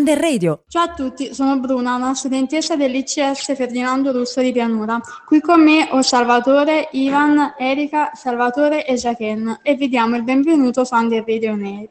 Under Radio. Ciao a tutti, sono Bruna, una studentessa dell'ICS Ferdinando Russo di Pianura. Qui con me ho Salvatore, Ivan, Erika, Salvatore e Jacqueline e vi diamo il benvenuto su Under Radio Nero.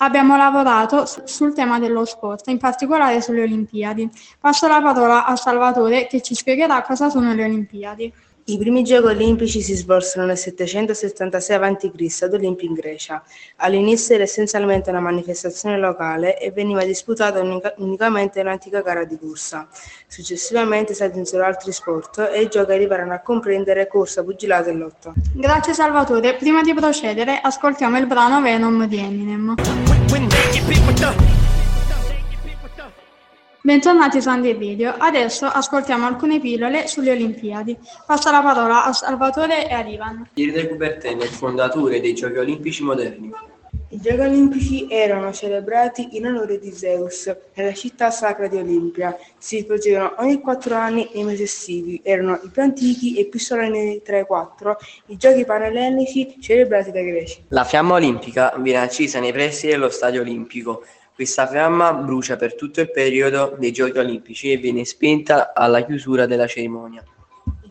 Abbiamo lavorato sul tema dello sport, in particolare sulle Olimpiadi. Passo la parola a Salvatore che ci spiegherà cosa sono le Olimpiadi. I primi giochi olimpici si svolsero nel 776 a.C. ad Olimpia in Grecia. All'inizio era essenzialmente una manifestazione locale e veniva disputata unica- unicamente un'antica gara di corsa. Successivamente si aggiunsero altri sport e i giochi arrivarono a comprendere corsa, pugilato e lotta. Grazie Salvatore, prima di procedere ascoltiamo il brano Venom di Eminem. Bentornati su Andy Video, adesso ascoltiamo alcune pillole sulle Olimpiadi. Passo la parola a Salvatore e a Ivan. Thierry de Coubertin è il fondatore dei Giochi Olimpici moderni. I giochi olimpici erano celebrati in onore di Zeus nella città sacra di Olimpia. Si svolgevano ogni quattro anni nei mesi estivi. Erano i più antichi e più solenni tra i quattro, i giochi panellenici celebrati dai greci. La fiamma olimpica viene accesa nei pressi dello Stadio Olimpico. Questa fiamma brucia per tutto il periodo dei Giochi Olimpici e viene spenta alla chiusura della cerimonia.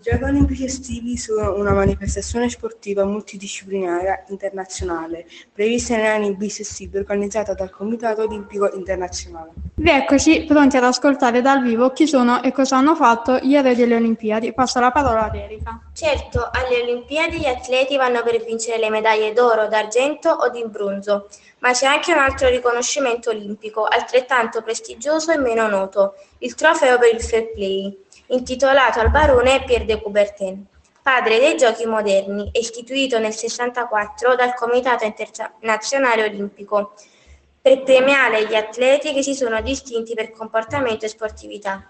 I giochi olimpici estivi sono una manifestazione sportiva multidisciplinaria internazionale prevista negli anni bissestivi organizzata dal Comitato Olimpico Internazionale. Rieccoci pronti ad ascoltare dal vivo chi sono e cosa hanno fatto gli eroi delle Olimpiadi. Passo la parola ad Erika. Certo, alle Olimpiadi gli atleti vanno per vincere le medaglie d'oro, d'argento o di bronzo, ma c'è anche un altro riconoscimento olimpico, altrettanto prestigioso e meno noto, il trofeo per il fair play, intitolato al barone Pierre de Coubertin, padre dei giochi moderni istituito nel 64 dal Comitato Internazionale Olimpico, per premiare gli atleti che si sono distinti per comportamento e sportività.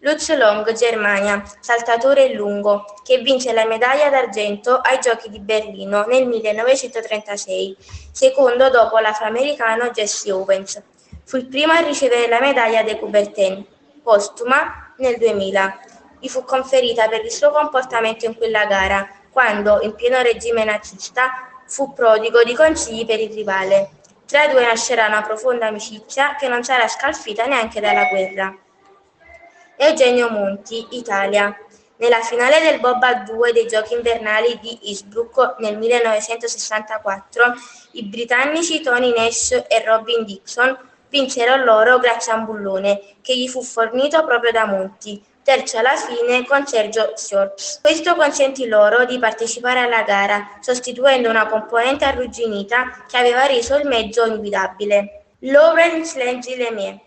Lutz Long, Germania, saltatore lungo, che vince la medaglia d'argento ai Giochi di Berlino nel 1936, secondo dopo l'afroamericano Jesse Owens. Fu il primo a ricevere la medaglia de Coubertin, postuma, nel 2000. Gli fu conferita per il suo comportamento in quella gara, quando, in pieno regime nazista, fu prodigo di consigli per il rivale. Tra i due nascerà una profonda amicizia che non sarà scalfita neanche dalla guerra. Eugenio Monti, Italia. Nella finale del Bob a 2 dei Giochi invernali di Innsbruck nel 1964, i britannici Tony Nash e Robin Dixon vinsero loro grazie a un bullone che gli fu fornito proprio da Monti, terzo alla fine con Sergio Shorts. Questo consentì loro di partecipare alla gara, sostituendo una componente arrugginita che aveva reso il mezzo inguidabile. Lawrence Lenzi Lemay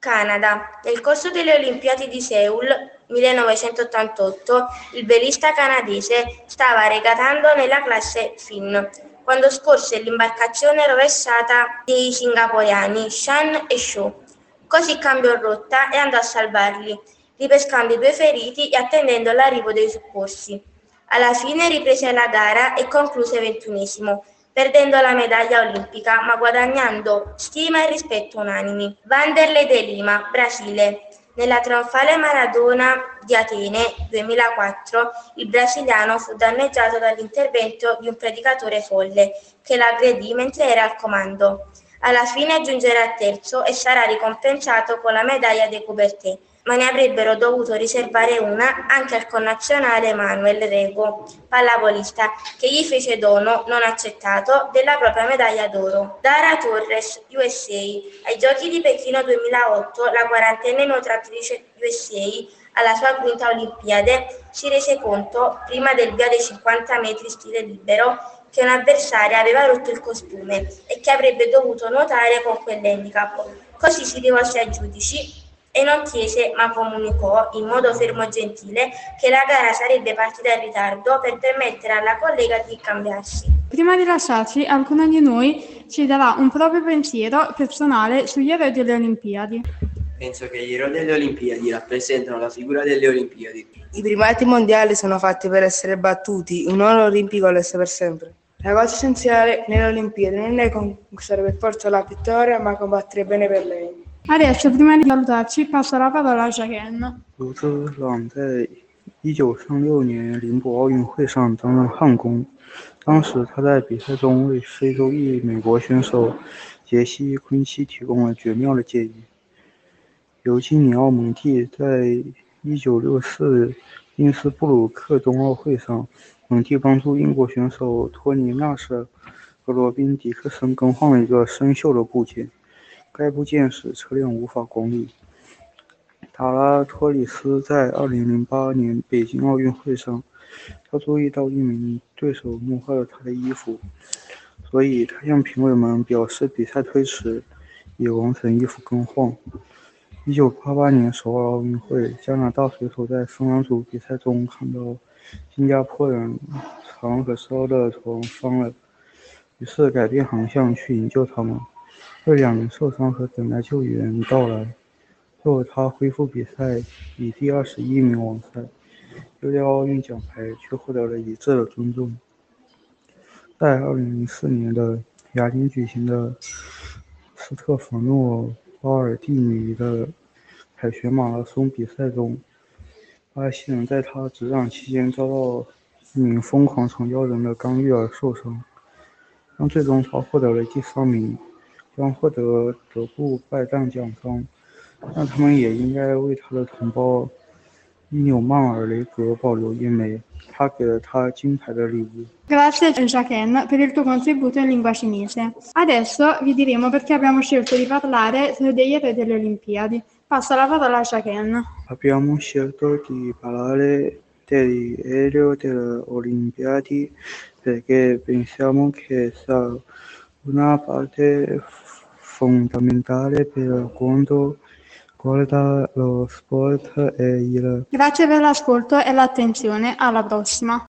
Canada. Nel corso delle Olimpiadi di Seoul 1988, il velista canadese stava regatando nella classe Finn quando scorse l'imbarcazione rovesciata dei singaporiani Shan e Shaw. Così cambiò rotta e andò a salvarli, ripescando i due feriti e attendendo l'arrivo dei soccorsi. Alla fine riprese la gara e concluse ventunesimo, perdendo la medaglia olimpica ma guadagnando stima e rispetto unanimi. Vanderlei de Lima, Brasile. Nella trionfale maratona di Atene 2004 il brasiliano fu danneggiato dall'intervento di un predicatore folle che l'aggredì mentre era al comando. Alla fine giungerà terzo e sarà ricompensato con la medaglia de Coubertin, ma ne avrebbero dovuto riservare una anche al connazionale Manuel Rego, pallavolista, che gli fece dono, non accettato, della propria medaglia d'oro. Dara Torres, USA. Ai Giochi di Pechino 2008, la quarantenne nuotatrice USA alla sua quinta Olimpiade si rese conto, prima del via dei 50 metri stile libero, che un'avversaria aveva rotto il costume e che avrebbe dovuto nuotare con quell'handicap. Così si rivolse ai giudici e non chiese ma comunicò in modo fermo e gentile che la gara sarebbe partita in ritardo per permettere alla collega di cambiarsi. Prima di lasciarci, alcuno di noi ci darà un proprio pensiero personale sugli eroi delle Olimpiadi. Penso che gli eroi delle Olimpiadi rappresentano la figura delle Olimpiadi. I primati mondiali sono fatti per essere battuti, un oro olimpico lo è per sempre. La cosa essenziale nelle Olimpiadi non è conquistare per forza la vittoria, ma combattere bene per lei. Adesso, prima di salutarci, passo la parola a Jacqueline. 刘滋朗在一九三六年宁波奥运会上担任焊工，当时他在比赛中为非洲裔美国选手杰西·昆西提供了绝妙的建议。尤金尼奥·蒙蒂在1964因斯布鲁克冬奥会上，蒙蒂帮助英国选手托尼·纳什和罗宾·迪克森更换了一个生锈的部件，该部件使车辆无法公里。塔拉托里斯在2008年北京奥运会上，他注意到一名对手弄坏了他的衣服，所以他向评委们表示比赛推迟，以完成衣服更换。1988年首尔奥运会，加拿大水手在分栏组比赛中看到新加坡人长和烧的船翻了，于是改变航向去营救他们。这两名受伤和等待救援到来。最后，他恢复比赛，以第二十一名完赛，丢掉奥运奖牌，却获得了一致的尊重。在二零零四年的雅典举行的斯特凡诺·巴尔蒂尼的凯旋马拉松比赛中，巴西人在他执掌期间遭到一名疯狂传教人的干预而受伤，但最终他获得了第三名，将获得德布拜旦奖章。那他们也应该为他的同胞伊纽曼尔雷格保留一枚他给了他金牌的礼物。Grazie Jacqueline per il tuo contributo in lingua cinese. Adesso vi diremo perché abbiamo scelto di parlare degli eroi delle Olimpiadi. Passo la parola a Jacqueline. Abbiamo scelto di parlare degli eroi delle Olimpiadi perché pensiamo che sia una parte fondamentale per quanto Guarda lo sport e il... Grazie per l'ascolto e l'attenzione, alla prossima!